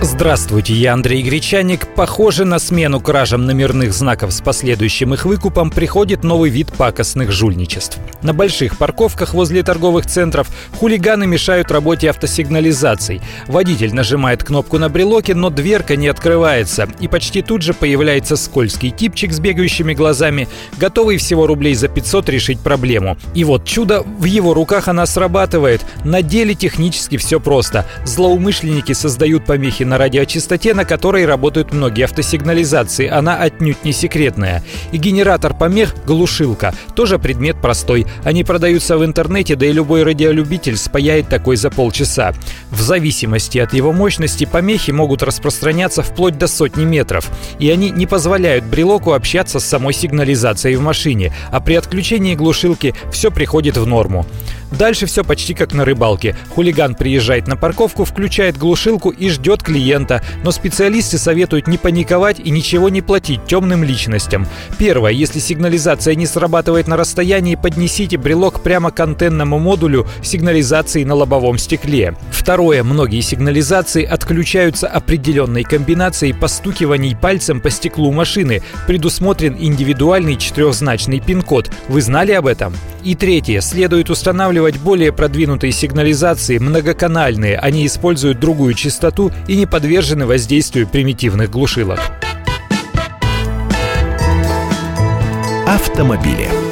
Здравствуйте, я Андрей Гречаник. Похоже, на смену кражам номерных знаков с последующим их выкупом приходит новый вид пакостных жульничеств. На больших парковках возле торговых центров хулиганы мешают работе автосигнализаций. Водитель нажимает кнопку на брелоке, но дверка не открывается, и почти тут же появляется скользкий типчик с бегающими глазами, готовый всего рублей за 500 решить проблему. И вот чудо, в его руках она срабатывает. На деле технически все просто. Злоумышленники создают помехи на радиочастоте, на которой работают многие автосигнализации. Она отнюдь не секретная. И генератор помех – глушилка. Тоже предмет простой. Они продаются в интернете, да и любой радиолюбитель спаяет такой за полчаса. В зависимости от его мощности помехи могут распространяться вплоть до сотни метров. И они не позволяют брелоку общаться с самой сигнализацией в машине, а при отключении глушилки все приходит в норму. Дальше все почти как на рыбалке. Хулиган приезжает на парковку, включает глушилку и ждет клиента. Но специалисты советуют не паниковать и ничего не платить темным личностям. Первое. Если сигнализация не срабатывает на расстоянии, поднесите брелок прямо к антенному модулю сигнализации на лобовом стекле. Второе. Многие сигнализации отключаются определенной комбинацией постукиваний пальцем по стеклу машины. Предусмотрен индивидуальный четырехзначный пин-код. Вы знали об этом? И третье. Следует устанавливать более продвинутые сигнализации, многоканальные. Они используют другую частоту и не подвержены воздействию примитивных глушилок. Автомобили.